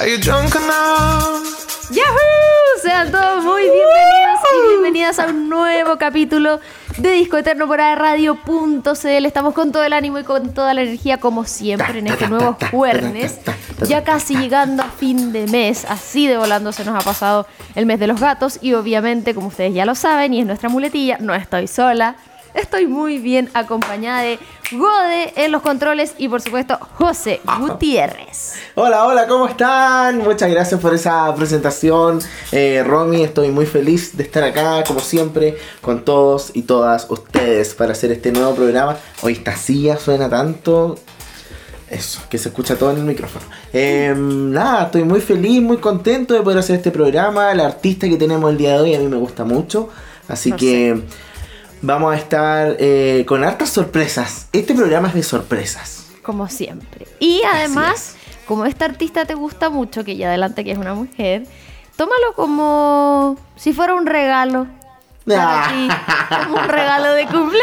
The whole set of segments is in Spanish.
Are you drunk enough? ¡Yahoo! Sean todos muy bienvenidos y bienvenidas a un nuevo capítulo de Disco Eterno por Radio.cl. Estamos con todo el ánimo y con toda la energía, como siempre, en este nuevo jueves. Ya casi llegando a fin de mes, así de volando se nos ha pasado el mes de los gatos. Y obviamente, como ustedes ya lo saben, y es nuestra muletilla, no estoy sola. Estoy muy bien acompañada de Gode en los controles y por supuesto José Gutiérrez. Hola, hola, ¿cómo están? Muchas gracias por esa presentación. Eh, Romy, estoy muy feliz de estar acá, como siempre, con todos y todas ustedes para hacer este nuevo programa. Hoy esta silla suena tanto. Eso, que se escucha todo en el micrófono. Eh, nada, estoy muy feliz, muy contento de poder hacer este programa. El artista que tenemos el día de hoy a mí me gusta mucho. Así No que vamos a estar eh, con hartas sorpresas. Este programa es de sorpresas. Como siempre. Y además, como esta artista te gusta mucho, que ya adelante que es una mujer, tómalo como si fuera un regalo. Para ti, como un regalo de cumpleaños.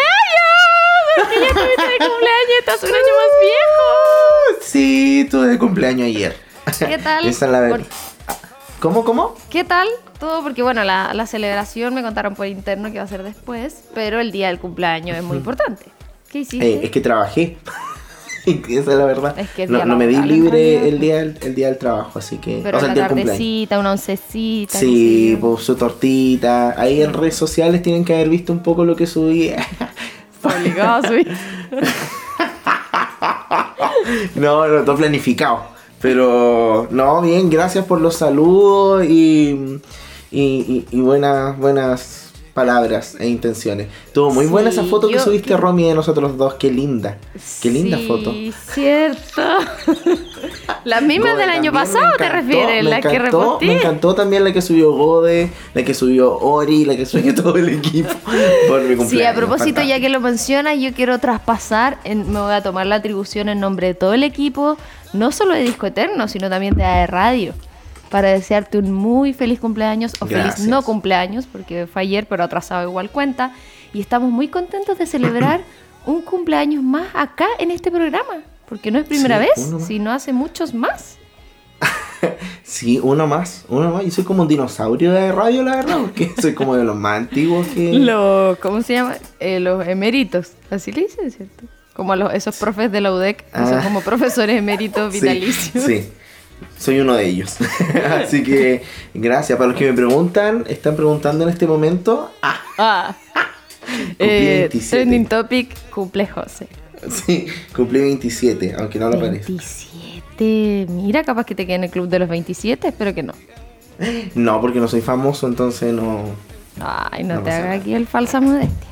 Porque ya estuviste de cumpleaños, estás un año más viejo. Sí, tuve de cumpleaños ayer. ¿Qué tal? Esa es la verdad. ¿Cómo, cómo? ¿Qué tal? Todo porque, bueno, la, la celebración me contaron por interno que va a ser después, pero el día del cumpleaños es muy importante. ¿Qué hiciste? Eh, es que trabajé. Esa es la verdad. Es que es no, me di libre el día, del- el día del trabajo, así que. pero o sea, cumpleaños. tardecita, una oncecita. Sí, pues su tortita. Ahí en redes sociales tienen que haber visto un poco lo que subí. Obligado a subir. no, no, todo planificado. Pero, no, bien, gracias por los saludos y, y, y- y buenas, buenas palabras e intenciones. Tuvo muy buena esa foto que subiste, Romy, de nosotros dos. Qué linda. Qué linda foto. cierto. La misma Gode del año pasado te refieres, la que reposté. Me encantó también la que subió Gode, la que subió Ori, la que subió todo el equipo por mi cumpleaños. Sí, a propósito, ya que lo mencionas, yo quiero traspasar, en- me voy a tomar la atribución en nombre de todo el equipo, no solo de Disco Eterno, sino también de AE Radio, para desearte un muy feliz cumpleaños o Gracias. feliz no cumpleaños, porque fue ayer, pero atrasado igual cuenta. Y estamos muy contentos de celebrar un cumpleaños más acá en este programa, porque no es primera Sí, vez, sino hace muchos más. Sí, uno más, uno más. Yo soy como un dinosaurio de radio, la verdad, porque soy como de los más antiguos que... Los, ¿cómo se llama? Eh, los eméritos, así le dicen, ¿cierto? Como los, esos profes de la UDEC, que son Ah. como profesores eméritos Sí, vitalicios. Sí, soy uno de ellos. Así que, gracias. Para los que me preguntan, están preguntando en este momento. Ah, Ah. Eh, 27. trending topic, cumple José. sí, cumplí 27, aunque no lo parece. 27. Mira, capaz que te quede en el club de los 27, espero que no. No, porque no soy famoso, entonces no... Ay, no, No te haga aquí el falsa modestia.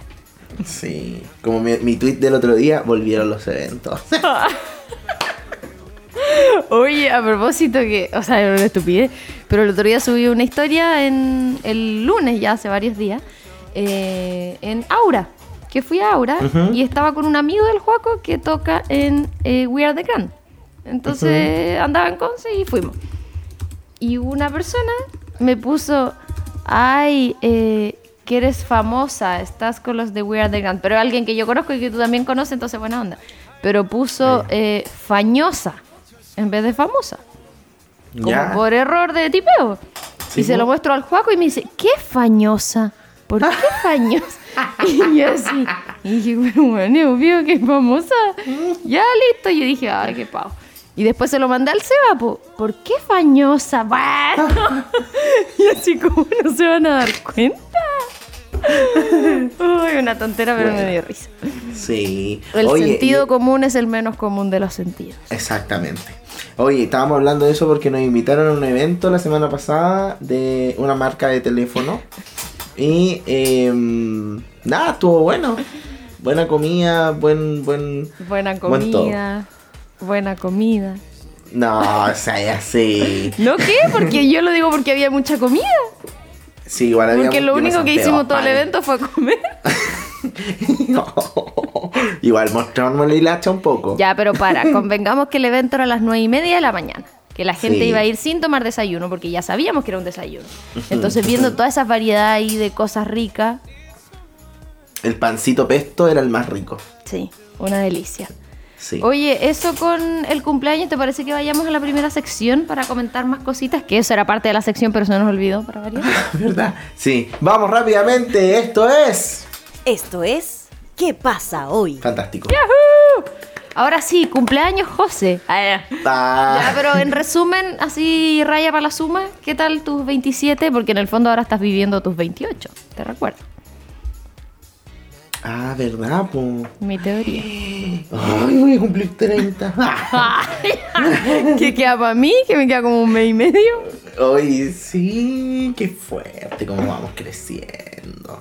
Sí, como mi, mi tweet del otro día, volvieron los eventos. Oye, a propósito que, o sea, era una estupidez, pero el otro día subí una historia en el lunes, ya hace varios días, eh, en Aura, que fui a Aura Ujú. y estaba con un amigo del Juaco que toca en eh, We Are the Grand. Entonces andaba en Conce y fuimos. Y una persona me puso, ay, eh, que eres famosa, estás con los de We Are the Grand, pero alguien que yo conozco y que tú también conoces, entonces buena onda. Pero puso eh, fañosa en vez de famosa. Como Ya. por error de tipeo. Sí, y se lo muestro al Juaco y me dice, ¿qué fañosa? ¿Por qué fañosa? y yo así, y dije, bueno, bueno, obvio que es famosa. ya listo, y yo dije, ay, qué pavo. Y después se lo mandé al Seba, po, ¿por qué fañosa? Bueno. y así como no se van a dar cuenta. Uy, una tontera, pero me Bueno. dio risa. Sí. El Oye, sentido y- común es el menos común de los sentidos. Exactamente. Oye, estábamos hablando de eso porque nos invitaron a un evento la semana pasada de una marca de teléfono. Y em, nada, estuvo bueno. Buena comida, buen, buen. Buena Buen comida, buena comida. No, o sea, ya sí. ¿No qué? Porque yo lo digo porque había mucha comida. Sí, igual había Porque lo único que hicimos todo el evento fue comer. Igual mostramos la hilacha un poco. Ya, pero para, convengamos que el evento era a las nueve y media de la mañana. Que la gente Sí. iba a ir sin tomar desayuno, porque ya sabíamos que era un desayuno. Entonces, viendo toda esa variedad ahí de cosas ricas, El pancito pesto era el más rico. sí, una delicia. Sí. Oye, eso con el cumpleaños, ¿te parece que vayamos a la primera sección para comentar más cositas? Que eso era parte de la sección, pero se nos olvidó para variar. ¿Verdad? Sí. Vamos rápidamente. Esto es. Esto es ¿Qué pasa hoy? Fantástico. Ahora sí, cumpleaños José. Ah, ya. Ah. Ya, pero en resumen, así raya para la suma, ¿qué tal tus 27? Porque en el fondo ahora estás viviendo tus 28, te recuerdo. Ah, ¿verdad? Po? Mi teoría. Ay, voy a cumplir 30. ¿Qué queda para mí? Que me queda como un mes y medio. Ay, sí, qué fuerte cómo vamos creciendo.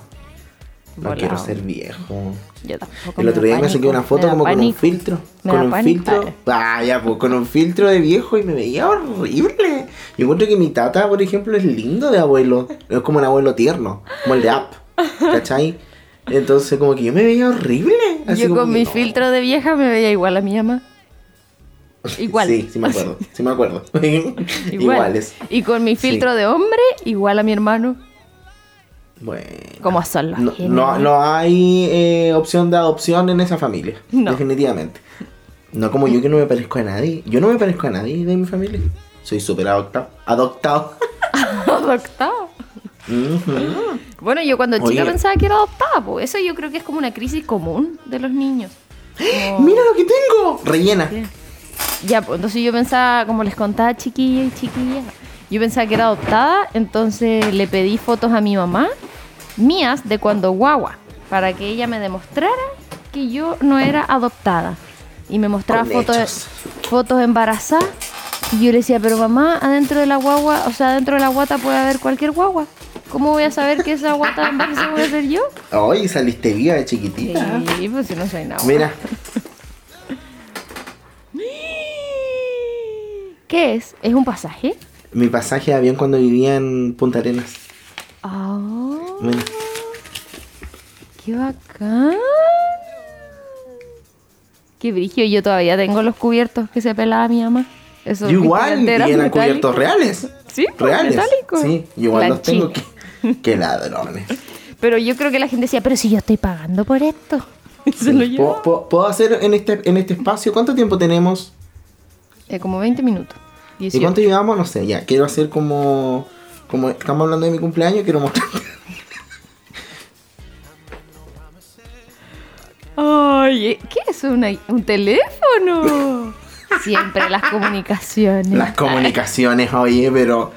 No Volado. quiero ser viejo. Yo tampoco. El otro día me saqué una foto como con un filtro. Me con un pánico. filtro. Ah, ya, pues con un filtro de viejo y me veía horrible. Yo encuentro que mi tata, por ejemplo, es lindo de abuelo. Es como un abuelo tierno, como el de App. ¿Cachai? Entonces, como que yo me veía horrible. Así Yo con mi no. filtro de vieja me veía igual a mi mamá. Igual. Sí, sí me acuerdo. Sí me acuerdo. Igual. Iguales. Y con mi filtro Sí. de hombre, igual a mi hermano. Bueno. Como son los no, no hay eh, opción de adopción en esa familia. No. Definitivamente. No como yo que no me parezco a nadie. Yo no me parezco a nadie de mi familia. Soy súper adoptado. Adoptado. Adoptado. Ujú. Bueno, yo cuando chica Oye. pensaba que era adoptada, pues eso yo creo que es como una crisis común de los niños. Como- ¡Mira lo que tengo! Rellena. Ya, pues entonces yo pensaba, como les contaba chiquilla y chiquilla, yo pensaba que era adoptada, entonces le pedí fotos a mi mamá, mías, de cuando guagua, para que ella me demostrara que yo no era adoptada. Y me mostraba fotos, fotos embarazadas. Y yo le decía, pero mamá, adentro de la guagua, o sea, adentro de la guata puede haber cualquier guagua. ¿Cómo voy a saber que esa guata embarazada voy a ser yo? Ay, saliste viva de chiquitita. Sí, pues si no soy nada. Mira, ¿Qué es? ¿Es un pasaje? mi pasaje de avión cuando vivía en Punta Arenas. Ah, Mira. qué bacán. Qué brillo, yo todavía tengo los cubiertos que se pelaba mi mamá. Esos Yo igual, y eran metálicos. cubiertos reales. Sí, pues, reales. metálicos. Sí, yo igual los tengo. Lanchín. Qué, ladrones. Pero yo creo que la gente decía, pero si yo estoy pagando por esto. Se lo ¿Puedo, llevó. puedo- puedo hacer en este, en este espacio? ¿Cuánto tiempo tenemos? Eh, como 20 minutos. ¿Y 18. cuánto llevamos? No sé, ya. Quiero hacer como. Como estamos hablando de mi cumpleaños, quiero mostrar. Ay, ¿qué es? Una- ¿Un teléfono? Siempre las comunicaciones. Las comunicaciones, oye, pero.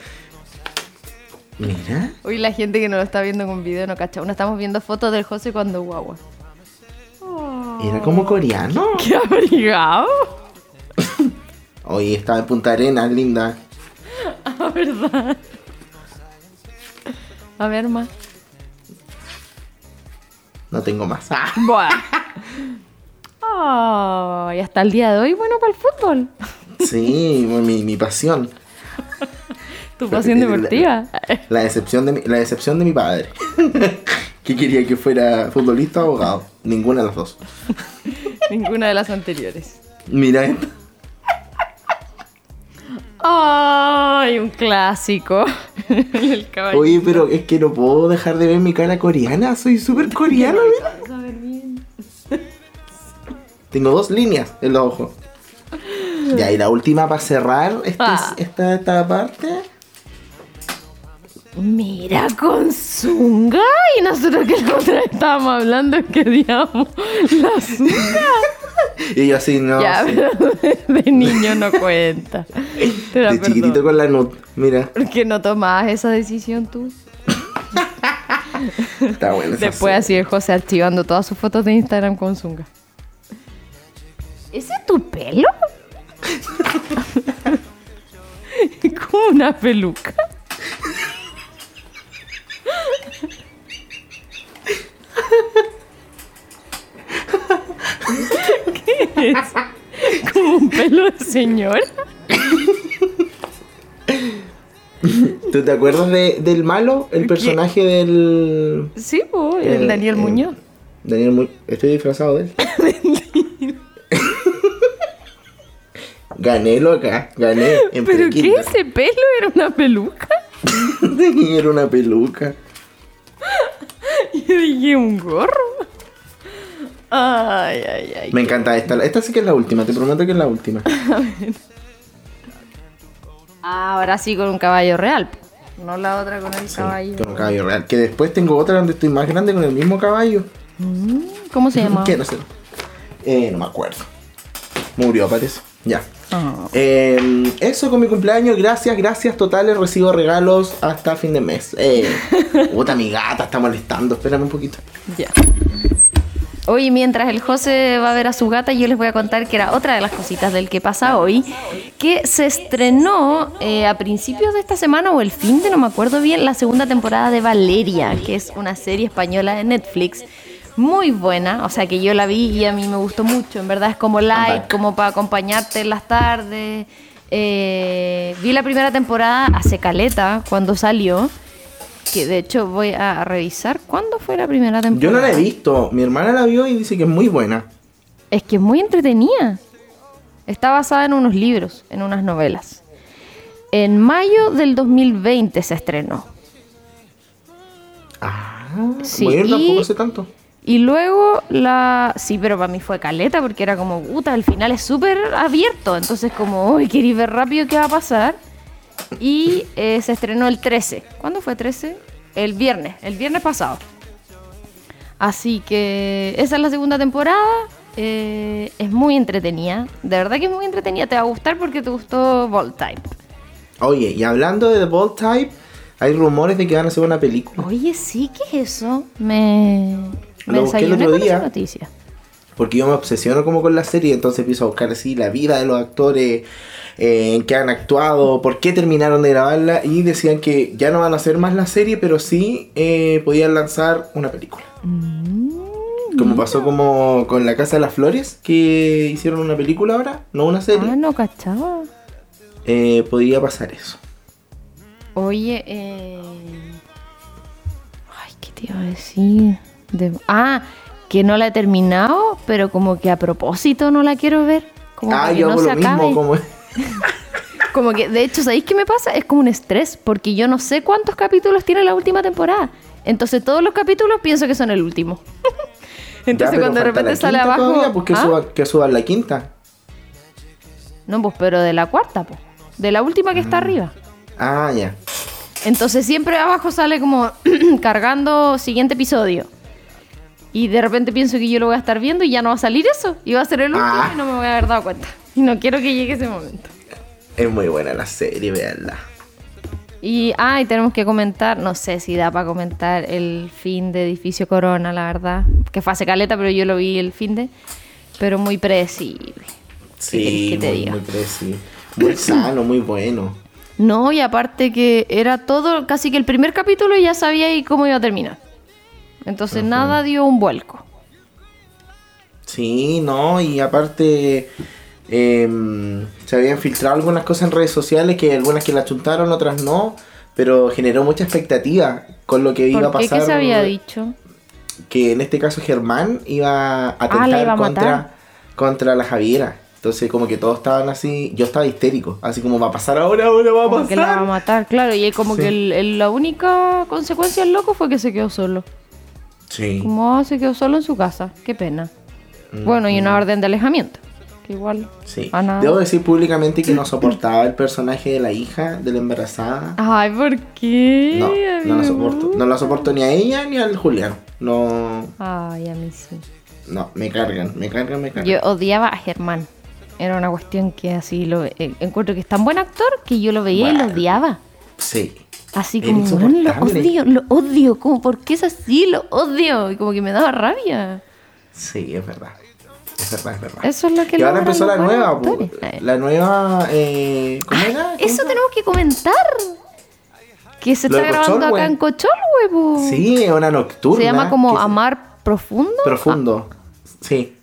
Mira. Hoy la gente que no lo está viendo con video no cacha. Uno estamos viendo fotos del José cuando guagua. Era como coreano. ¡Qué abrigado! Oye, estaba en Punta Arenas, linda. Verdad. A ver más. No tengo más. Ah, Buah. Ay, hasta el día de hoy, bueno, para el fútbol. sí, mi, mi pasión. Tu pasión deportiva. La decepción de mi, la decepción de mi padre. que quería que fuera futbolista o abogado. Ninguna de las dos. Ninguna de las anteriores. Mira esto. Ay, un clásico. el. Oye, pero es que no puedo dejar de ver mi cara coreana. Soy súper coreano, mira. Tengo dos líneas en los ojos. Ya, y la última para cerrar Ah. esta, esta parte. Mira, con Zunga. Y nosotros que la otra estábamos hablando que digamos la Zunga. Y yo así, no. ya, sí. pero de, niño no cuenta. Te la de chiquitito con la nut. Mira, ¿Por qué no tomabas esa decisión tú? está bueno. Después así el José archivando todas sus fotos de Instagram con Zunga. ¿Ese es tu pelo? Como una peluca. ¿Qué es? ¿Como un pelo de señora? ¿Tú te acuerdas de- del malo? El personaje del. Sí, po, el Daniel Muñoz. Daniel Muñoz. Estoy disfrazado de él. gané, loca. Gané. En ¿Pero qué? ¿Ese pelo era una peluca? Era una peluca. Yo dije, ¿un gorro? Ay, ay, ay. Me encanta esta. Esta sí que es la última, te prometo que es la última. Ahora sí con un caballo real. No la otra con el Sí, caballo. con un caballo real. Que después tengo otra donde estoy más grande con el mismo caballo. Mm, ¿Cómo se llama? ¿Qué? No sé. Eh, no me acuerdo. Murió, parece. Ya. Ah. Eh, eso con mi cumpleaños. Gracias, gracias totales. Recibo regalos hasta fin de mes. Eh, puta, mi gata está molestando. Espérame un poquito. Ya. Oye, mientras el José va a ver a su gata, yo les voy a contar que era otra de las cositas del que pasa hoy, que se estrenó eh, a principios de esta semana o el fin de, no me acuerdo bien, la segunda temporada de Valeria, que es una serie española de Netflix. Muy buena, o sea que yo la vi y a mí me gustó mucho. En verdad es como light, como para acompañarte en las tardes. Eh, vi la primera temporada hace caleta cuando salió. Que de hecho voy a revisar cuándo fue la primera temporada. Yo no la he visto. Mi hermana la vio y dice que es muy buena. Es que es muy entretenida. Está basada en unos libros, en unas novelas. En mayo del 2020 se estrenó. Ah, Sí, bueno, y- tampoco sé tanto. Y luego la... Sí, pero para mí fue caleta porque era como, puta, el final es súper abierto. Entonces como, uy, quería ver rápido qué va a pasar. Y eh, se estrenó el 13. ¿Cuándo fue 13? El viernes, el viernes pasado. Así que esa es la segunda temporada. eh, es muy entretenida. De verdad que es muy entretenida. Te va a gustar porque te gustó Bold Type. Oye, y hablando de The Bold Type, hay rumores de que van a hacer una película. Oye, sí, ¿qué es eso? Me, me Lo busqué el otro día. noticia. Porque yo me obsesiono como con la serie, entonces empiezo a buscar así la vida de los actores, eh, en qué han actuado, por qué terminaron de grabarla, y decían que ya no van a hacer más la serie, pero sí eh, podían lanzar una película. Como pasó como con La Casa de las Flores, que hicieron una película ahora, no una serie. Ah, no cachaba. Eh, podría pasar eso. Oye, eh... Ay, ¿qué te iba a decir? De- Ah, que no la he terminado, pero como que a propósito no la quiero ver. Como ah, que yo no hago se lo mismo, acabe. como... Como que, de hecho, ¿sabéis qué me pasa? Es como un estrés, porque yo no sé cuántos capítulos tiene la última temporada. Entonces todos los capítulos pienso que son el último. Entonces cuando de repente sale abajo... todavía, pues que, ¿Ah? suba- que la quinta. No, pues, pero de la cuarta, pues. De la última que está arriba. Ah, ya. Entonces siempre abajo sale como cargando siguiente episodio. Y de repente pienso que yo lo voy a estar viendo y ya no va a salir eso. Y va a ser el último Ah. y no me voy a haber dado cuenta. Y no quiero que llegue ese momento. Es muy buena la serie, veanla. Y, ah, y tenemos que comentar, no sé si da para comentar el fin de Edificio Corona, la verdad. Que fue hace caleta, pero yo lo vi el fin de. Pero muy predecible. Sí, querés que te muy, diga? muy sano, muy bueno. No, y aparte que era todo, casi que el primer capítulo y ya sabía ahí cómo iba a terminar. Entonces nada dio un vuelco. Sí, no, y aparte em, se habían filtrado algunas cosas en redes sociales, que algunas que la chuntaron, otras no, pero generó mucha expectativa con lo que iba a pasar. ¿Qué se había dicho? Que en este caso Germán iba a Ah, atentar iba a contra, contra la Javiera. Entonces como que todos estaban así, yo estaba histérico, así como va a pasar ahora, ahora va a Como que la va a pasar. matar, claro. Y como Sí. que el- el- la única consecuencia del loco fue que se quedó solo. Sí. Como ah, se quedó solo en su casa. Qué pena. Bueno, y una orden de alejamiento. Que igual. Sí. a nada. Debo decir públicamente que no soportaba el personaje de la hija de la embarazada. Ay, ¿por qué? No, no la soporto. No la soporto ni a ella ni al Julián. No, Ay, a mí sí. no, me cargan, me cargan, me cargan. Yo odiaba a Germán. Era una cuestión que así lo eh, encuentro que es tan buen actor que yo lo veía y lo odiaba. Sí. Así Era como, "Weón, lo insoportable". odio, lo odio. Como, ¿por qué es así? Lo odio. Y como que me daba rabia. Sí, es verdad. Es verdad, es verdad. Eso es lo que y ahora empezó la nueva, pu- actores. Eh. la nueva, eh, ¿cómo era? ¿Cómo Eso era? tenemos que comentar. Que se está grabando acá en Cocholhue, po. Sí, es una nocturna. Se llama como Amar Profundo. Profundo. Sí.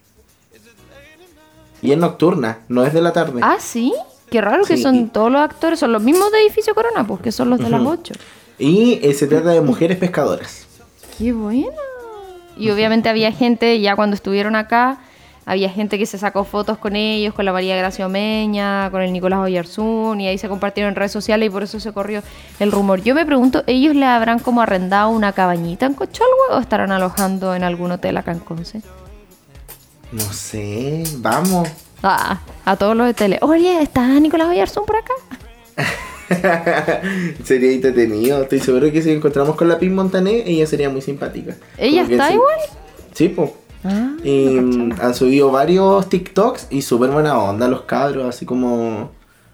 Y es nocturna, no es de la tarde. Ah, sí. Qué raro que son todos los actores, son los mismos de Edificio Corona, pues que son los de las Ujú. 8. Y eh, se trata de mujeres pescadoras. Qué buena. Y obviamente había gente, ya cuando estuvieron acá, había gente que se sacó fotos con ellos, con la María Gracia Omeña, con el Nicolás Oyarzún, y ahí se compartieron en redes sociales y por eso se corrió el rumor. Yo me pregunto, ¿ellos le habrán como arrendado una cabañita en Cocholhue o estarán alojando en algún hotel acá en Conce? No sé, vamos. Ah, a todos los de tele. Oye, ¿está Nicolás Oyarzún por acá? sería entretenido. Estoy seguro que si encontramos con la Pim Montané, ella sería muy simpática. ¿Ella Como está sí. igual? Sí, pues. Ah, Y no mm, han subido varios TikToks y súper buena onda los cabros, así como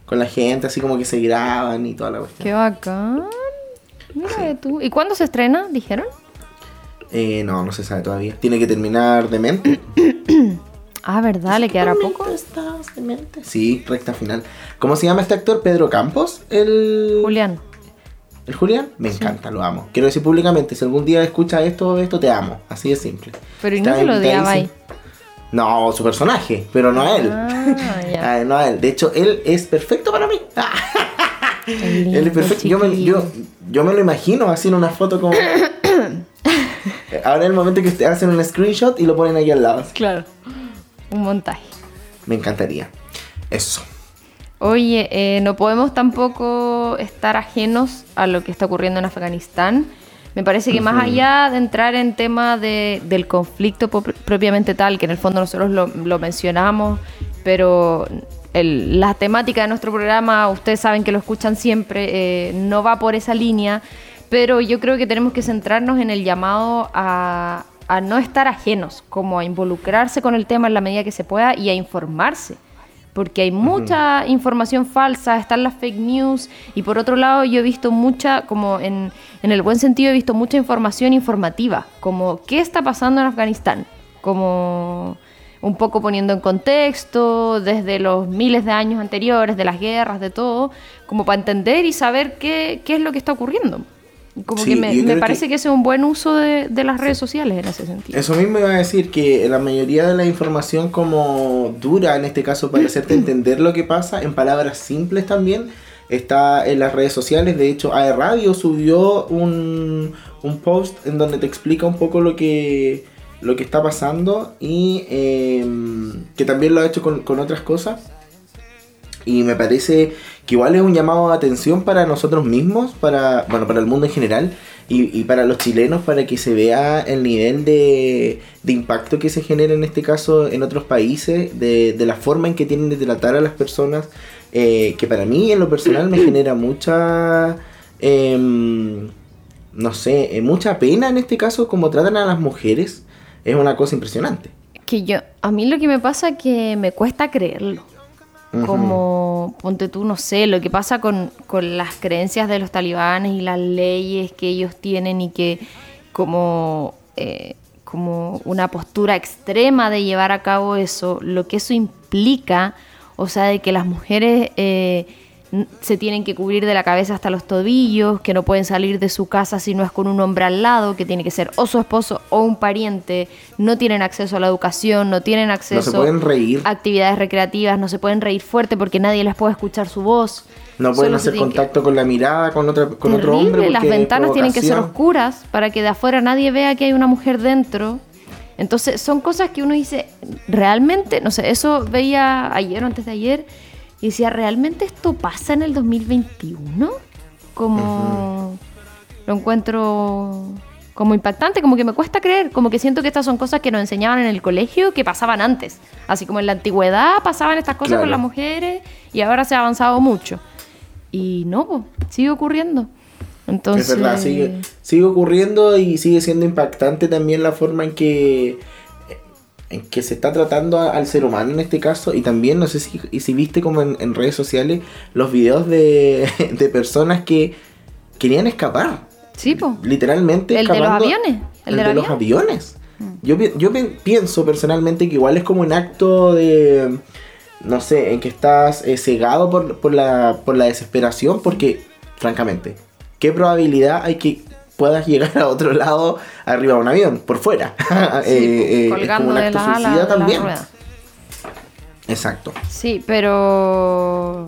con la gente, así como que se graban y toda la cuestión. Qué bacán. Mira tú. ¿Y cuándo se estrena? ¿Dijeron? Eh, no, no se sabe todavía. Tiene que terminar de mente. Ah, ¿verdad? ¿Le quedará poco? Sí, recta final. ¿Cómo se llama este actor? ¿Pedro Campos? El Julián. ¿El Julián? Me encanta, lo amo. Quiero decir públicamente, si algún día escucha esto, esto te amo. Así de simple. Pero ¿y no se lo odiaba invitadísimo. No, su personaje, pero no a él. Ah, no a él. De hecho, él es perfecto para mí. Él es perfecto. Yo me, chiquillo. yo, yo me lo imagino haciendo una foto como. Ahora es el momento que hacen un screenshot y lo ponen ahí al lado. Claro. Un montaje. Me encantaría. Eso. Oye, eh, no podemos tampoco estar ajenos a lo que está ocurriendo en Afganistán. Me parece que más allá de entrar en tema de- del conflicto propiamente tal, que en el fondo nosotros lo, lo mencionamos, pero el- la temática de nuestro programa, ustedes saben que lo escuchan siempre, eh, no va por esa línea, pero yo creo que tenemos que centrarnos en el llamado a, a no estar ajenos, como a involucrarse con el tema en la medida que se pueda y a informarse. Porque hay mucha información falsa, están las fake news y por otro lado yo he visto mucha, como en, en el buen sentido he visto mucha información informativa, como qué está pasando en Afganistán, como un poco poniendo en contexto desde los miles de años anteriores, de las guerras, de todo, como para entender y saber qué, qué es lo que está ocurriendo. Como Sí, que me, parece que- que... ese es un buen uso de, de las redes sociales en ese sentido. Eso mismo iba a decir que la mayoría de la información como dura, en este caso para hacerte entender lo que pasa, en palabras simples también, está en las redes sociales. De hecho, AE Radio subió un, un post en donde te explica un poco lo que, lo que está pasando y em, que también lo ha hecho con, con otras cosas. Y me parece que igual es un llamado de atención para nosotros mismos, para, bueno, para el mundo en general y, y para los chilenos, para que se vea el nivel de, de impacto que se genera en este caso en otros países, de, de la forma en que tienen de tratar a las personas, eh, que para mí en lo personal me genera mucha, em, no sé, eh, mucha pena en este caso como tratan a las mujeres. Es una cosa impresionante. Que yo, a mí lo que me pasa es que me cuesta creerlo. Como, ponte tú, no sé, lo que pasa con, con las creencias de los talibanes y las leyes que ellos tienen y que como, eh, como una postura extrema de llevar a cabo eso, lo que eso implica, o sea, de que las mujeres eh, se tienen que cubrir de la cabeza hasta los tobillos, que no pueden salir de su casa si no es con un hombre al lado, que tiene que ser o su esposo o un pariente, no tienen acceso a la educación, no tienen acceso pueden reír. a actividades recreativas, no se pueden reír fuerte porque nadie les puede escuchar su voz. No pueden Solo hacer que- contacto con la mirada con, otra, con otro hombre. Las ventanas tienen que ser oscuras para que de afuera nadie vea que hay una mujer dentro. Entonces, son cosas que uno dice, realmente, no sé, eso veía ayer o antes de ayer y decía, ¿realmente esto pasa en el 2021? Como lo encuentro como impactante, como que me cuesta creer, como que siento que estas son cosas que nos enseñaban en el colegio que pasaban antes. Así como en la antigüedad pasaban estas cosas Claro. con las mujeres y ahora se ha avanzado mucho. Y no, po, sigue ocurriendo. Entonces, Es verdad, sigue, sigue ocurriendo y sigue siendo impactante también la forma en que en que se está tratando a- al ser humano en este caso y también no sé si, y si viste como en, en redes sociales los videos de, de personas que querían escapar Sí, po. literalmente El de los aviones, el de los avión. Mm. aviones yo, yo pi- pienso personalmente que igual es como un acto de no sé en que estás eh, cegado por, por la, por la desesperación porque francamente qué probabilidad hay que puedas llegar a otro lado arriba de un avión por fuera Sí, Eh, eh, es colgando como un de acto alas suicida de la también rueda. exacto Sí, pero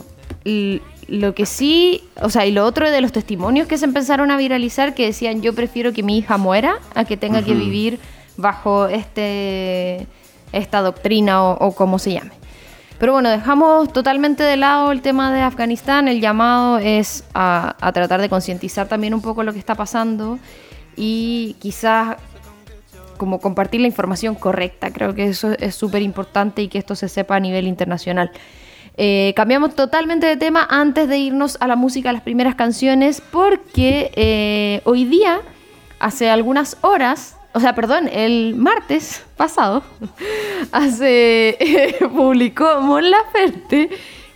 lo que sí, o sea, y lo otro de los testimonios que se empezaron a viralizar que decían yo prefiero que mi hija muera a que tenga que vivir bajo este esta doctrina o, o como se llame. Pero bueno, dejamos totalmente de lado el tema de Afganistán. El llamado es a, tratar de concientizar también un poco lo que está pasando y quizás como compartir la información correcta. Creo que eso es súper importante y que esto se sepa a nivel internacional. Eh, cambiamos totalmente de tema antes de irnos a la música, a las primeras canciones, porque eh, hoy día, hace algunas horas, o sea, perdón, el martes pasado, hace, publicó Mon Laferte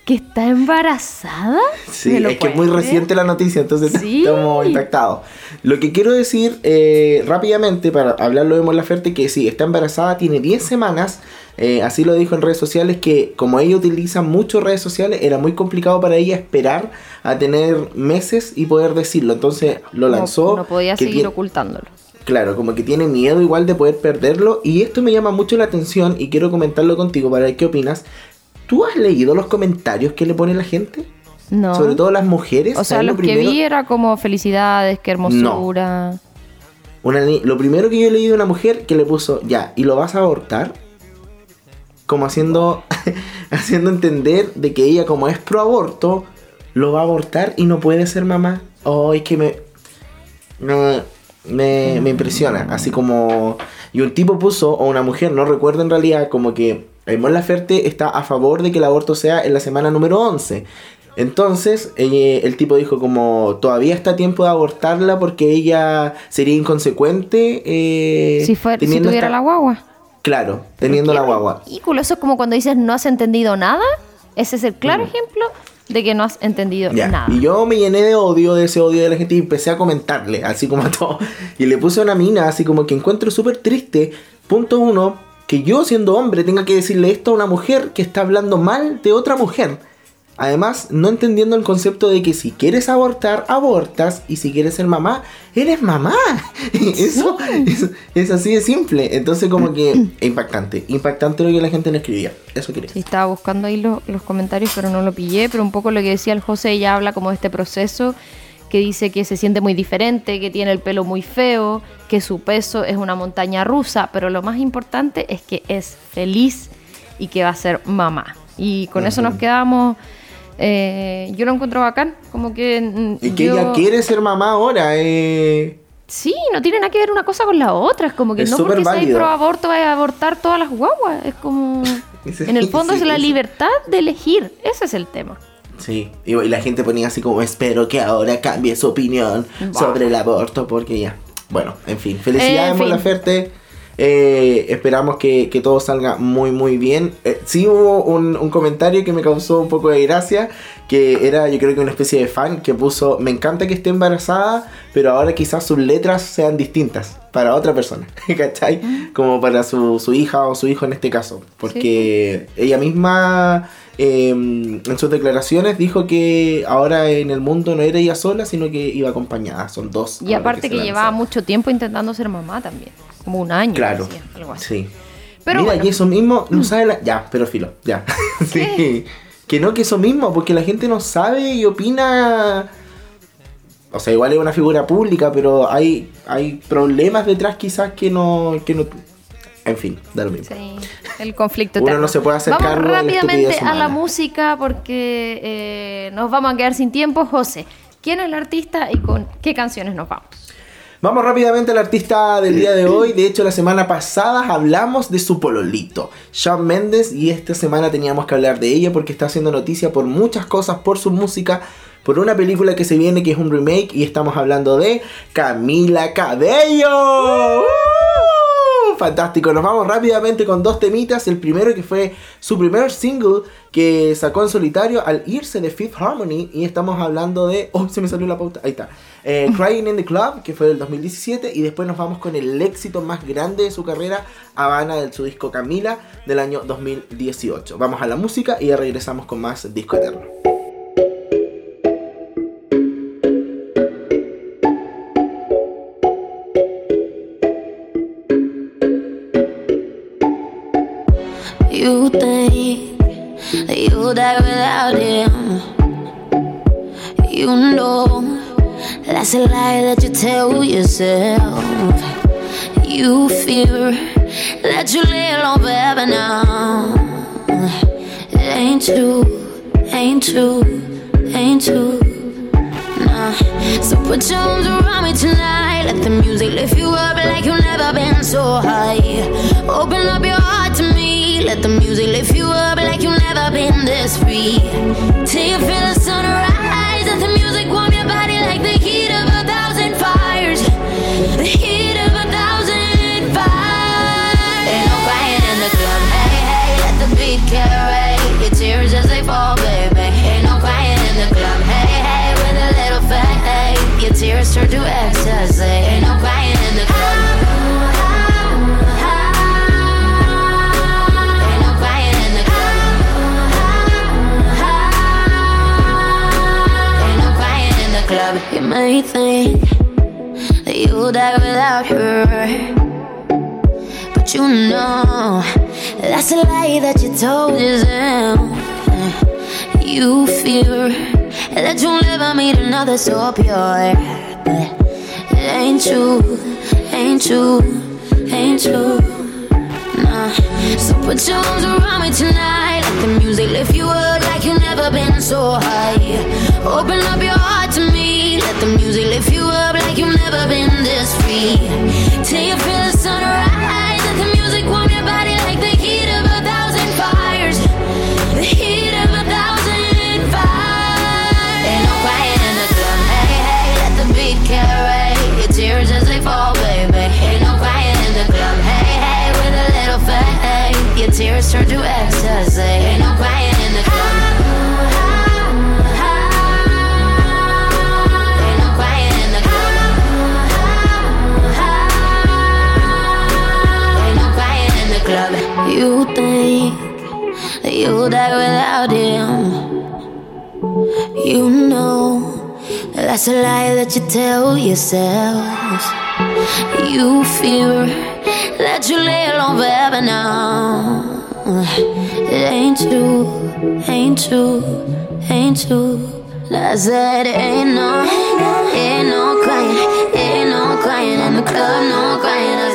que está embarazada. Sí, ¿Me lo es que es muy reciente la noticia, entonces Sí. estamos impactados. Lo que quiero decir eh, rápidamente, para hablarlo de Mon Laferte, que sí, está embarazada, tiene 10 semanas, eh, así lo dijo en redes sociales, que como ella utiliza mucho redes sociales, era muy complicado para ella esperar a tener meses y poder decirlo. Entonces lo No- lanzó. No, podía que seguir ocultándolo. Claro, como que tiene miedo igual de poder perderlo. Y esto me llama mucho la atención y quiero comentarlo contigo para ver qué opinas. ¿Tú has leído los comentarios que le pone la gente? No. Sobre todo las mujeres. o sea, ¿sabes lo los que primero? vi era como felicidades, qué hermosura. Una ni- lo primero que yo leí de una mujer que le puso, ya, ¿y lo vas a abortar? Como haciendo, haciendo entender de que ella como es pro aborto, lo va a abortar y no puede ser mamá. Oh, es que me, me, me, me impresiona. Así como... Y un tipo puso, o una mujer, no recuerdo en realidad, como que el Mon Laferte está a favor de que el aborto sea en la semana número 11. Entonces, eh, el tipo dijo como, todavía está a tiempo de abortarla porque ella sería inconsecuente. eh, si, fuera, si teniendo tuviera esta- la guagua. Claro, teniendo la guagua. ridículo. Eso es como cuando dices no has entendido nada. Ese es el claro ejemplo de que no has entendido Ya, nada. Y yo me llené de odio, de ese odio de la gente y empecé a comentarle, así como a todo. Y le puse una mina, así como que encuentro súper triste, punto uno, que yo siendo hombre tenga que decirle esto a una mujer que está hablando mal de otra mujer. Además, no entendiendo el concepto de que si quieres abortar, abortas, y si quieres ser mamá, eres mamá. Eso es, es así de simple. Entonces, como que impactante. Impactante lo que la gente le escribía. Eso quería. Sí, estaba buscando ahí lo- los comentarios, pero no lo pillé. Pero un poco lo que decía el José, ella habla como de este proceso, que dice que se siente muy diferente, que tiene el pelo muy feo, que su peso es una montaña rusa, pero lo más importante es que es feliz y que va a ser mamá. Y con eso nos quedamos. Eh, yo lo encuentro bacán, como que. Y que yo- ella quiere ser mamá ahora. Eh. Sí, no tiene nada que ver una cosa con la otra. Es como que Es no porque seas pro aborto vas a abortar todas las guaguas. Es como. En el fondo sí, es la sí. libertad de elegir. Ese es el tema. Sí, y, y la gente ponía así como, espero que ahora cambie su opinión sobre el aborto, porque ya. Bueno, en fin, felicidades, En Mon fin. Laferte. Eh, esperamos que, que todo salga muy, muy bien. Eh, sí hubo un, un comentario que me causó un poco de gracia, que era yo creo que una especie de fan que puso, me encanta que esté embarazada, pero ahora quizás sus letras sean distintas para otra persona, ¿cachai? Como para su, su hija o su hijo en este caso, porque ella misma eh, en sus declaraciones dijo que ahora en el mundo no era ella sola, sino que iba acompañada, son dos. Y aparte se que, llevaba mucho tiempo intentando ser mamá también. Como un año. Claro, algo así. sí. Pero Mira, bueno. y eso mismo no sabe la... Ya, pero filo, ya. sí. Que no, que eso mismo, porque la gente no sabe y opina... O sea, igual es una figura pública, pero hay, hay problemas detrás quizás que no... Que no... En fin, da lo mismo. Sí, el conflicto Uno no se puede hacer Vamos rápidamente a la música porque eh, nos vamos a quedar sin tiempo. José, ¿quién es el artista y con qué canciones nos vamos? Vamos rápidamente al artista del día de hoy. De hecho, la semana pasada hablamos de su pololito, Shawn Mendes, y esta semana teníamos que hablar de ella porque está haciendo noticia por muchas cosas, por su música, por una película que se viene que es un remake, y estamos hablando de Camila Cabello. Fantástico, nos vamos rápidamente con dos temitas. El primero que fue su primer single que sacó en solitario al irse de Fifth Harmony. Y estamos hablando de. Oh, se me salió la pauta. Ahí está. Eh, Crying in the Club, que fue del 2017. Y después nos vamos con el éxito más grande de su carrera, Habana, de su disco Camila, del año 2018. Vamos a la música y ya regresamos con más Disco Eterno. Die without him. You know that's a lie that you tell yourself. You fear that you lay alone forever now. Ain't true, ain't true, ain't true. Nah. So put your arms around me tonight. Let the music lift you up like you've never been so high. Open up your heart. Let the music lift you up like you've never been this free. Till you feel the sunrise. Let the music warm your body like the heat of a thousand fires. The heat of a thousand fires. Ain't no crying in the club. Hey, hey, let the beat carry your tears as they fall, baby. Ain't no crying in the club. Hey, hey, with a little faith. Your tears turn to ecstasy. Without her. But you know that's a lie that you told yourself. You fear that you'll never meet another so pure. But it ain't true, ain't true, ain't true. Nah. So put your arms around me tonight. Let the music lift you up like you've never been so high. Open up your heart to me. Let the music lift you up like you've never been this free. Till you feel the sunrise. Let the music warm your body like the heat of a thousand fires. The heat of a thousand fires. Ain't no crying in the club. Hey, hey, let the beat carry your tears as they fall, baby. Ain't no crying in the club. Hey, hey, with a little faith, your tears turn to ecstasy. Ain't no crying you'll die without him. You know that's a lie that you tell yourself. You fear that you lay alone forever now. It ain't true, ain't true, ain't true. I said ain't no, ain't no crying, ain't no crying in the club, no crying.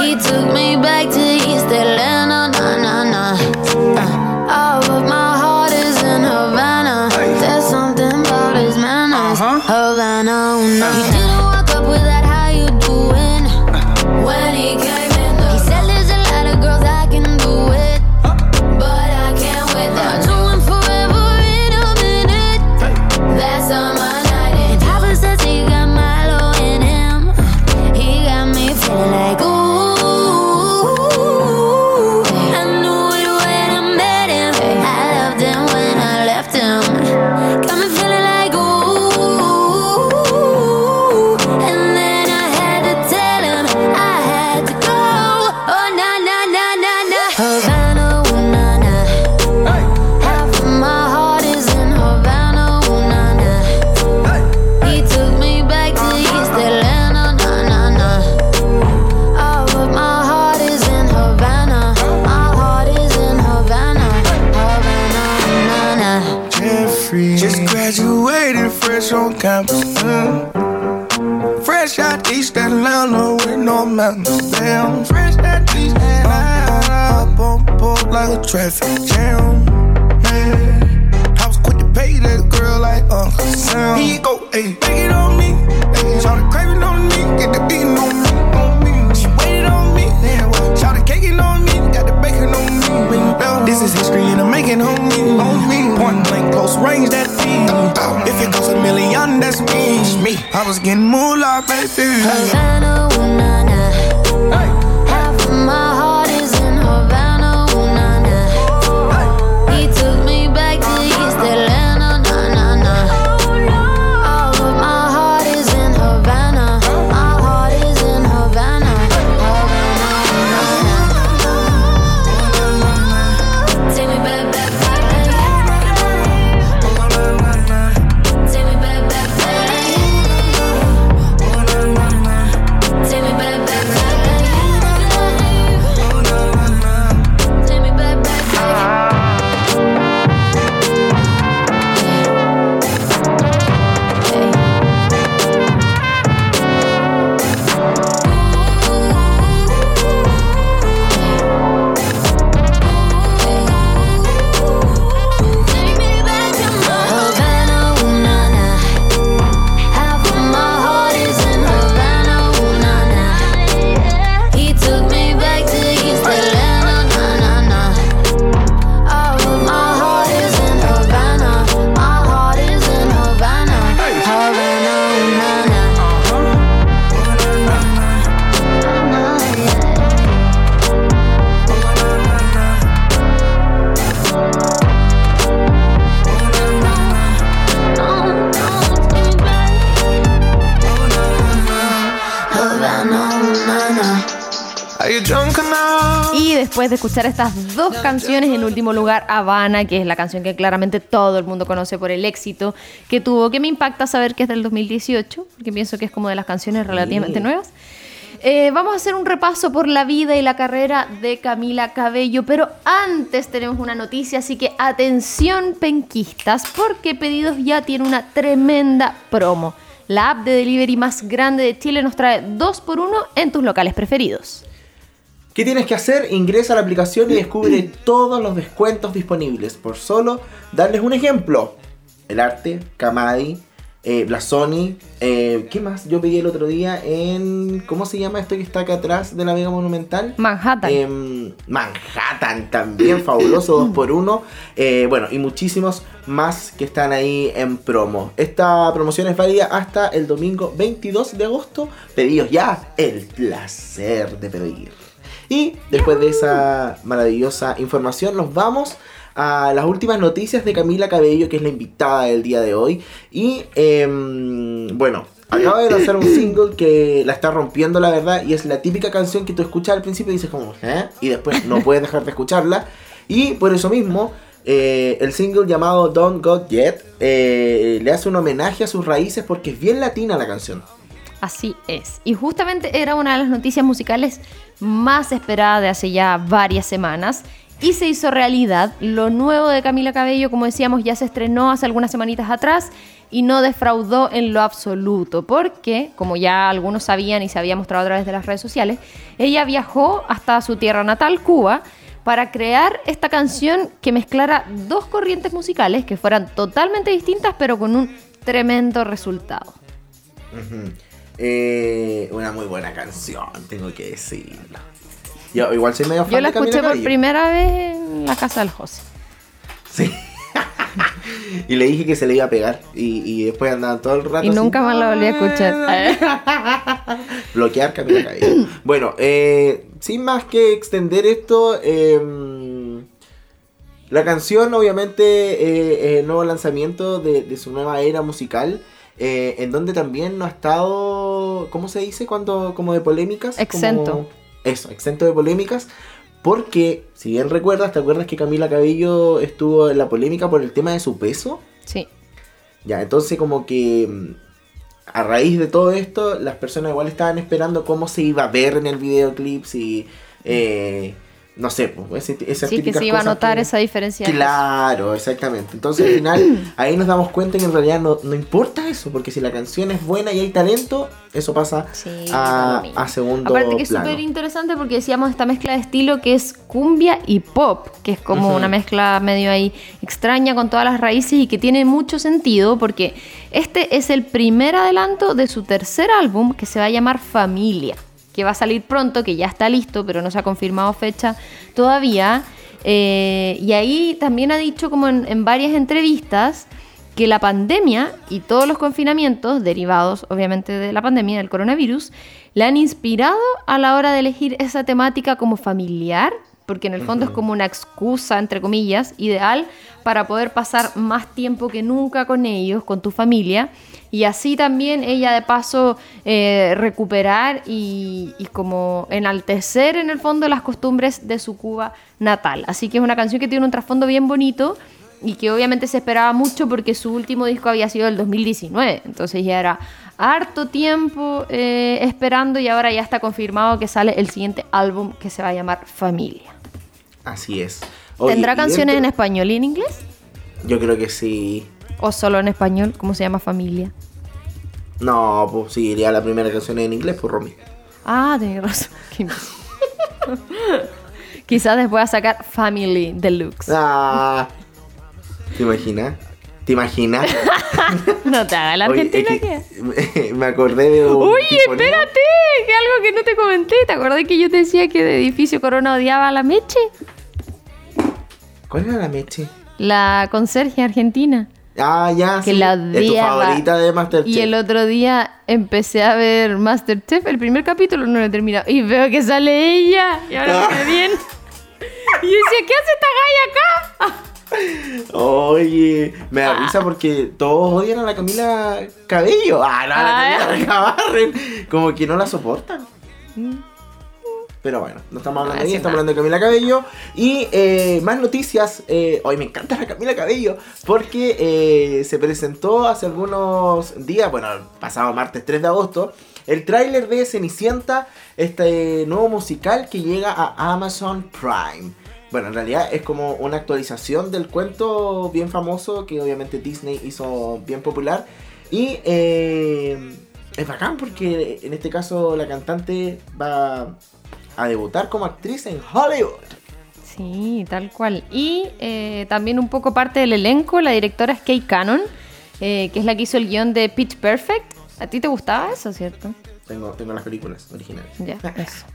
He took me back to East traffic jam. Man, I was quick to pay that girl like uh, Uncle Sam. Here you go, ayy, take it on me. Ayy, shout the craving on me, get the beating on me, on me. She waited on me, yeah, shout the caking on me, got the bacon on me. This is history and I'm making on me, on me. Point blank, close range, that feed. If it goes a million, that's me. me. I was getting moolah, baby. Havana, ooh na na. Are you drunk Y después de escuchar estas dos canciones, en último lugar, Habana, que es la canción que claramente todo el mundo conoce por el éxito que tuvo, que me impacta saber que es del 2018, porque pienso que es como de las canciones relativamente nuevas. Eh, vamos a hacer un repaso por la vida y la carrera de Camila Cabello, pero antes tenemos una noticia, así que atención penquistas, porque Pedidos ya tiene una tremenda promo. La app de delivery más grande de Chile nos trae 2x1 en tus locales preferidos. ¿Qué tienes que hacer? Ingresa a la aplicación y descubre todos los descuentos disponibles. Por solo darles un ejemplo. El arte, Camadi, eh, Blasoni. eh, ¿Qué más? Yo pedí el otro día en. ¿Cómo se llama esto que está acá atrás de la Vega Monumental? Manhattan. Em, Manhattan también, fabuloso 2x1. Eh, bueno, y muchísimos más que están ahí en promo. Esta promoción es válida hasta el domingo 22 de agosto. Pedidos ya, el placer de pedir. Y después de esa maravillosa información, nos vamos a las últimas noticias de Camila Cabello, que es la invitada del día de hoy. Y em, bueno, acaba de lanzar un single que la está rompiendo, la verdad, y es la típica canción que tú escuchas al principio y dices como, ¿eh? Y después no puedes dejar de escucharla. Y por eso mismo, eh, el single llamado Don't Go Yet eh, le hace un homenaje a sus raíces porque es bien latina la canción. Así es. Y justamente era una de las noticias musicales más esperadas de hace ya varias semanas. Y se hizo realidad. Lo nuevo de Camila Cabello, como decíamos, ya se estrenó hace algunas semanitas atrás y no defraudó en lo absoluto. Porque, como ya algunos sabían y se había mostrado a través de las redes sociales, ella viajó hasta su tierra natal, Cuba, para crear esta canción que mezclara dos corrientes musicales que fueran totalmente distintas, pero con un tremendo resultado. Eh, una muy buena canción, tengo que decirlo. Yo igual soy medio fan Yo la de Camila escuché por Cabello. primera vez en la casa del José. Sí. y le dije que se le iba a pegar. Y, y después andaban todo el rato. Y así, nunca más la volví a escuchar. Bloquear Camila Cabello. bueno, eh, sin más que extender esto, eh, la canción obviamente eh, es el nuevo lanzamiento de, de su nueva era musical. Eh, en donde también no ha estado, ¿cómo se dice? cuando Como de polémicas. Exento. Como- eso, exento de polémicas. Porque, si bien recuerdas, ¿te acuerdas que Camila Cabello estuvo en la polémica por el tema de su peso? Sí. Ya, entonces como que mm, a raíz de todo esto, las personas igual estaban esperando cómo se iba a ver en el videoclip, si, eh, no sé, pues, ese- esas Sí, que se iba a notar que- esa diferencia. Claro, exactamente. Entonces al final ahí nos damos cuenta que en realidad no, no importa eso, porque si la canción es buena y hay talento, eso pasa Sí, a, a segundo Aparte que es plano. súper interesante porque decíamos esta mezcla de estilo que es cumbia y pop, que es como una mezcla medio ahí extraña con todas las raíces y que tiene mucho sentido porque este es el primer adelanto de su tercer álbum que se va a llamar Familia, que va a salir pronto, que ya está listo, pero no se ha confirmado fecha todavía. Eh, y ahí también ha dicho como en, en varias entrevistas que la pandemia y todos los confinamientos derivados obviamente de la pandemia del coronavirus le han inspirado a la hora de elegir esa temática como familiar, porque en el fondo es como una excusa, entre comillas, ideal para poder pasar más tiempo que nunca con ellos, con tu familia, y así también ella de paso eh, recuperar y, y como enaltecer en el fondo las costumbres de su Cuba natal. Así que es una canción que tiene un trasfondo bien bonito y que obviamente se esperaba mucho porque su último disco había sido el 2019, entonces ya era harto tiempo eh, esperando y ahora ya está confirmado que sale el siguiente álbum que se va a llamar Familia. Así es. Oye, ¿Tendrá canciones en español y en inglés? Yo creo que sí. ¿O solo en español? ¿Cómo se llama Familia? No, pues sí, iría la primera canción en inglés, pues Romy. Ah, tienes razón. Quizás después a sacar Family Deluxe. Ah, ¿Te imaginas? ¿Te imaginas? No te hagas la Oye, Argentina es que... que me acordé de un Oye, espérate, que algo que no te comenté. ¿Te acordás que yo te decía que de Edificio Corona odiaba a la Meche? ¿Cuál era la meche? La conserje argentina. Ah, ya, Que sí. la Es tu favorita de Masterchef. Y el otro día empecé a ver Masterchef, el primer capítulo no lo he terminado. Y veo que sale ella. Y ahora me quedé bien. Y yo decía, ¿qué hace esta galla acá? Oye, me da Ah. porque todos odian a la Camila Cabello. Ah, no, a la Ah. Camila Cabarren. Como que no la soportan. Pero bueno, no estamos hablando de ella, estamos hablando de Camila Cabello. Y eh, más noticias. Eh, hoy me encanta la Camila Cabello porque eh, se presentó hace algunos días, bueno, el pasado martes 3 de agosto, el tráiler de Cenicienta, este nuevo musical que llega a Amazon Prime. Bueno, en realidad es como una actualización del cuento bien famoso que obviamente Disney hizo bien popular. Y es bacán porque en este caso la cantante va a debutar como actriz en Hollywood. Sí, tal cual. Y eh, también un poco parte del elenco, la directora es Kay Cannon, eh, que es la que hizo el guion de Pitch Perfect. ¿A ti te gustaba eso, cierto? Tengo, tengo las películas originales. Ya, eso.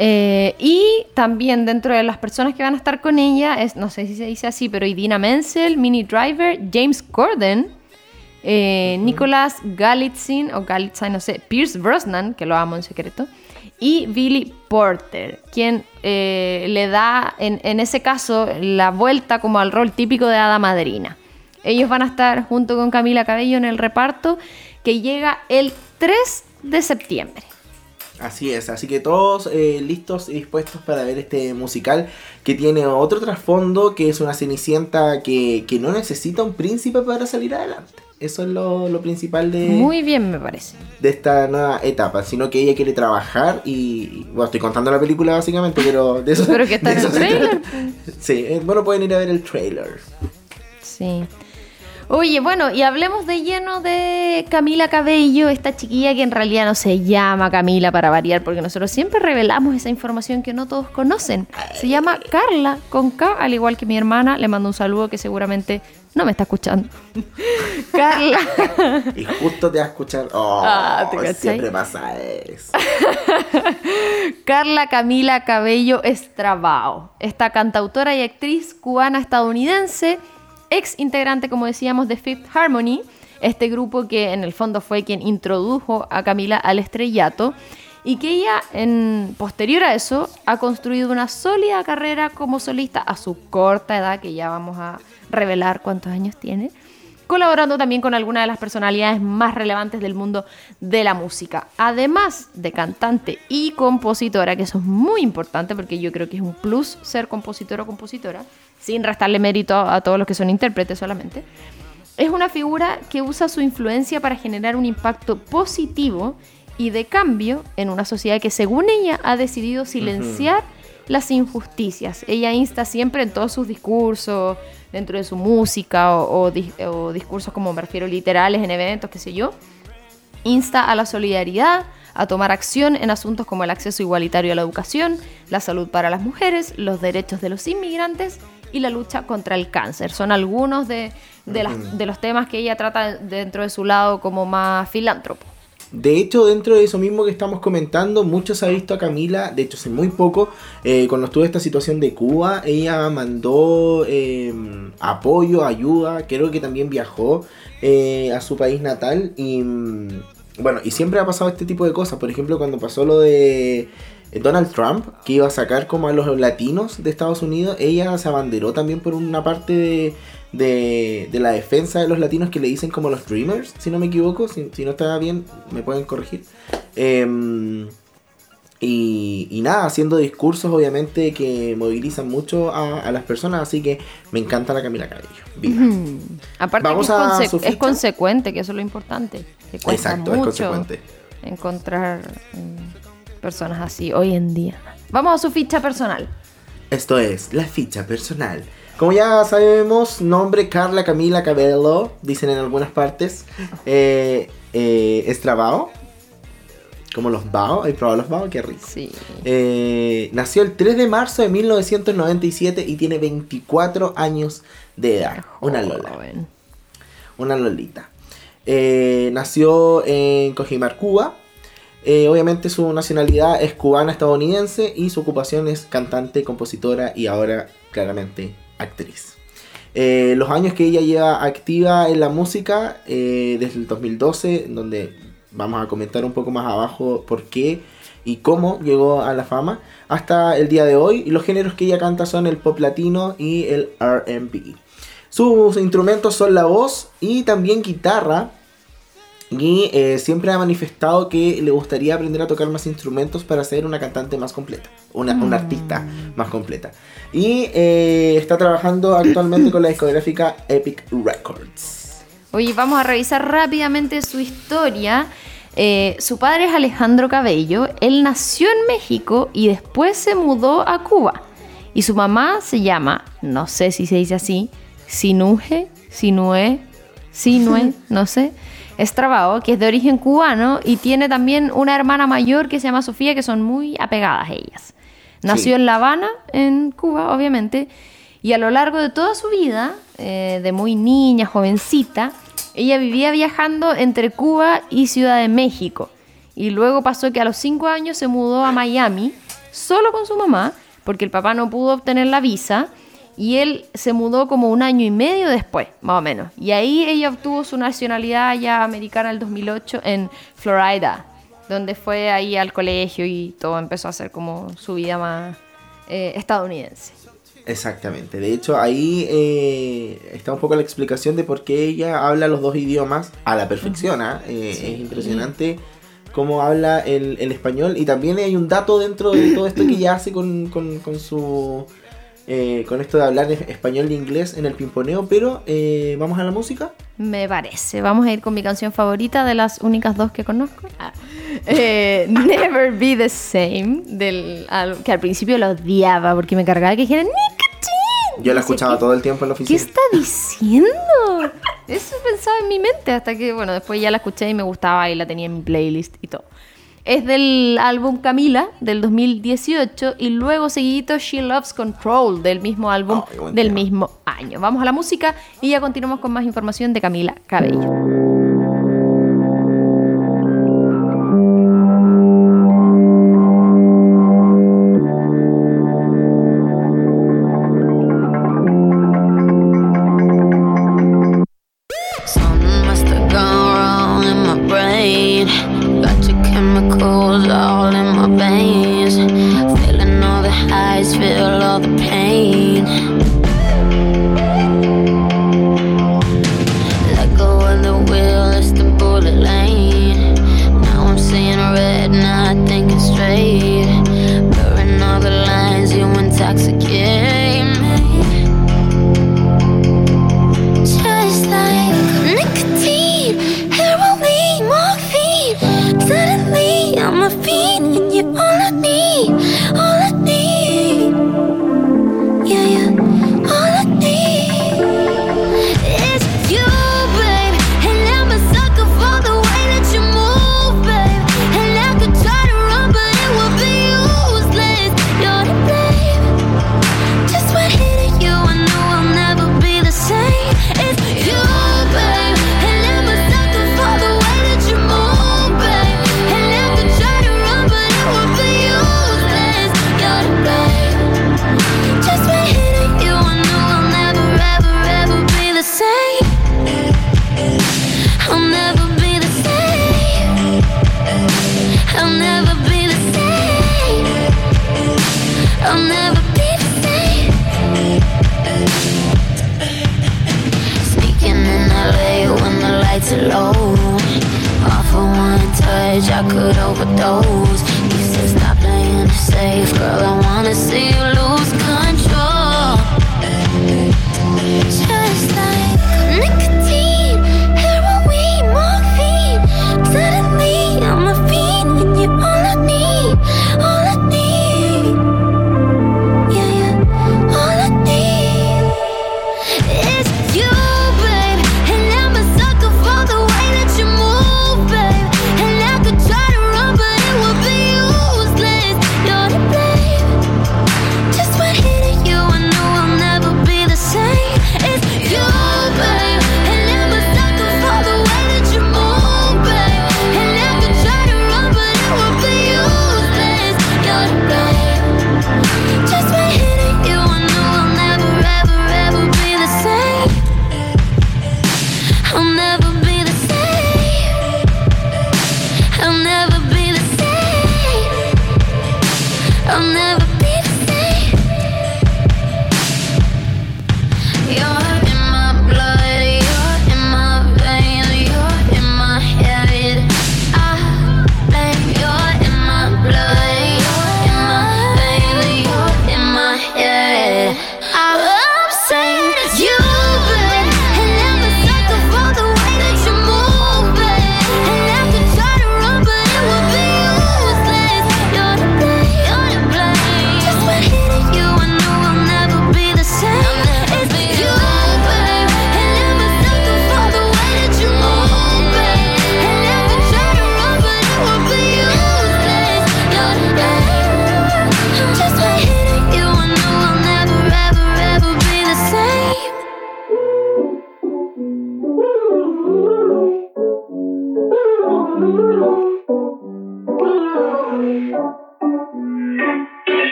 Eh, y también dentro de las personas que van a estar con ella, es, no sé si se dice así, pero Idina Menzel, Minnie Driver, James Corden, eh, Nicholas Galitzin, o Galitzin, no sé, Pierce Brosnan, que lo amo en secreto, y Billy Porter, quien eh, le da, en, ese caso, la vuelta como al rol típico de hada madrina. Ellos van a estar junto con Camila Cabello en el reparto, que llega el 3 de septiembre. Así es, así que todos eh, listos y dispuestos para ver este musical que tiene otro trasfondo, que es una cenicienta que, que no necesita un príncipe para salir adelante. Eso es lo, lo principal de, Muy bien, me parece. de esta nueva etapa, sino que ella quiere trabajar y, bueno, estoy contando la película básicamente, pero de eso Pero que está en el trailer. trata. Sí, eh, bueno, pueden ir a ver el trailer. Sí. Oye, bueno, y hablemos de lleno de Camila Cabello, esta chiquilla que en realidad no se llama Camila para variar, porque nosotros siempre revelamos esa información que no todos conocen. Se llama Carla, con K, al igual que mi hermana. Le mando un saludo que seguramente no me está escuchando. Carla. Y justo te vas a escuchar. Oh, Ah, siempre pasa eso. Carla Camila Cabello Estrabao, esta cantautora y actriz cubana-estadounidense, ex integrante, como decíamos, de Fifth Harmony, este grupo que en el fondo fue quien introdujo a Camila al estrellato, y que ella, posterior a eso, ha construido una sólida carrera como solista a su corta edad, que ya vamos a revelar cuántos años tiene colaborando también con algunas de las personalidades más relevantes del mundo de la música. Además de cantante y compositora, que eso es muy importante porque yo creo que es un plus ser compositor o compositora, sin restarle mérito a todos los que son intérpretes solamente. Es una figura que usa su influencia para generar un impacto positivo y de cambio en una sociedad que según ella ha decidido silenciar las injusticias. Ella insta siempre en todos sus discursos, dentro de su música o, o dis- o discursos como me refiero literales en eventos, qué sé yo, insta a la solidaridad, a tomar acción en asuntos como el acceso igualitario a la educación, la salud para las mujeres, los derechos de los inmigrantes y la lucha contra el cáncer. Son algunos de, de las- de los temas que ella trata dentro de su lado como más filántropo. De hecho, dentro de eso mismo que estamos comentando, mucho se ha visto a Camila, de hecho hace muy poco, eh, cuando estuvo esta situación de Cuba, ella mandó eh, apoyo, ayuda, creo que también viajó eh, a su país natal y mm, bueno, y siempre ha pasado este tipo de cosas, por ejemplo, cuando pasó lo de eh, Donald Trump, que iba a sacar como a los latinos de Estados Unidos, ella se abanderó también por una parte de, de, de la defensa de los latinos que le dicen como los Dreamers, si no me equivoco, si, si no está bien, me pueden corregir. Em, y, y nada, haciendo discursos obviamente que movilizan mucho a, a las personas, así que me encanta la Camila Cabello. Viva. Aparte Vamos que es, a conse- es consecuente, que eso es lo importante. Que cuesta Exacto, es consecuente. encontrar mm, personas así hoy en día. Vamos a su ficha personal. Esto es la ficha personal. Como ya sabemos, nombre Carla Camila Cabello, dicen en algunas partes. Eh, eh, es trabao. Como los bao. ¿Hay probado los bao? Qué rico. Sí. Eh, nació el 3 de marzo de 1997 y tiene 24 años de edad. Una Lola. Una Lolita. Eh, nació en Cojimar, Cuba. Eh, obviamente su nacionalidad es cubana-estadounidense y su ocupación es cantante, compositora y ahora claramente actriz. Eh, los años que ella lleva activa en la música, eh, desde el 2012, en donde vamos a comentar un poco más abajo por qué y cómo llegó a la fama, hasta el día de hoy. Y los géneros que ella canta son el pop latino y el RB. Sus instrumentos son la voz y también guitarra. Y eh, siempre ha manifestado que le gustaría aprender a tocar más instrumentos para ser una cantante más completa, una, una artista más completa. Y eh, está trabajando actualmente con la discográfica Epic Records. Oye, vamos a revisar rápidamente su historia. Eh, su padre es Alejandro Cabello, él nació en México y después se mudó a Cuba. Y su mamá se llama, no sé si se dice así, Sinuje, Sinue, Sinue, no sé. Es Trabao, que es de origen cubano y tiene también una hermana mayor que se llama Sofía, que son muy apegadas ellas. Nació Sí. en La Habana, en Cuba, obviamente, y a lo largo de toda su vida, eh, de muy niña, jovencita, ella vivía viajando entre Cuba y Ciudad de México. Y luego pasó que a los cinco años se mudó a Miami, solo con su mamá, porque el papá no pudo obtener la visa. Y él se mudó como un año y medio después, más o menos. Y ahí ella obtuvo su nacionalidad ya americana el 2008 en Florida, donde fue ahí al colegio y todo empezó a ser como su vida más eh, estadounidense. Exactamente. De hecho, ahí eh, está un poco la explicación de por qué ella habla los dos idiomas a la perfección. ¿ah? Eh, Es impresionante cómo habla el, el español. Y también hay un dato dentro de todo esto que ella hace con, con- con su... eh, con esto de hablar es- español e inglés en el pimponeo. Pero eh, vamos a la música. Me parece. Vamos a ir con mi canción favorita de las únicas dos que conozco. Ah. Eh, Never Be the Same, del, al- que al principio lo odiaba porque me cargaba que dijera Nicotine. Yo la escuchaba qué. todo el tiempo en la ¿Qué oficina. está diciendo? Eso pensaba en mi mente hasta que, bueno, después ya la escuché y me gustaba y la tenía en mi playlist y todo. Es del álbum Camila del 2018 y luego seguidito She Loves Control del mismo álbum del tema. mismo año. Vamos a la música y ya continuamos con más información de Camila Cabello.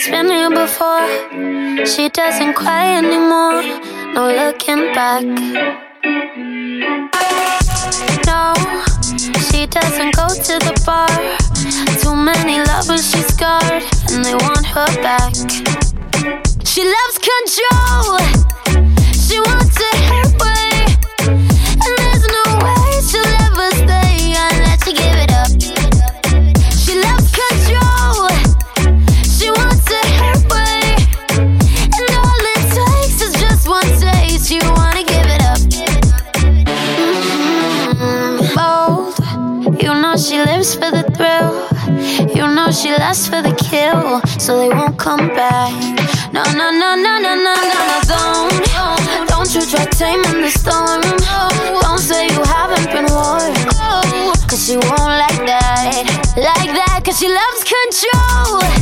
Has been here before. She doesn't cry anymore. No looking back. No, she doesn't go to the bar. Too many lovers she's scarred, and they want her back. She loves control. She wants it she lasts for the kill. So they won't come back. No, no, no, no, no, no, no, no, don't. Don't you try taming the storm. Don't say you haven't been warned. Cause she won't like that. Like that, cause she loves control.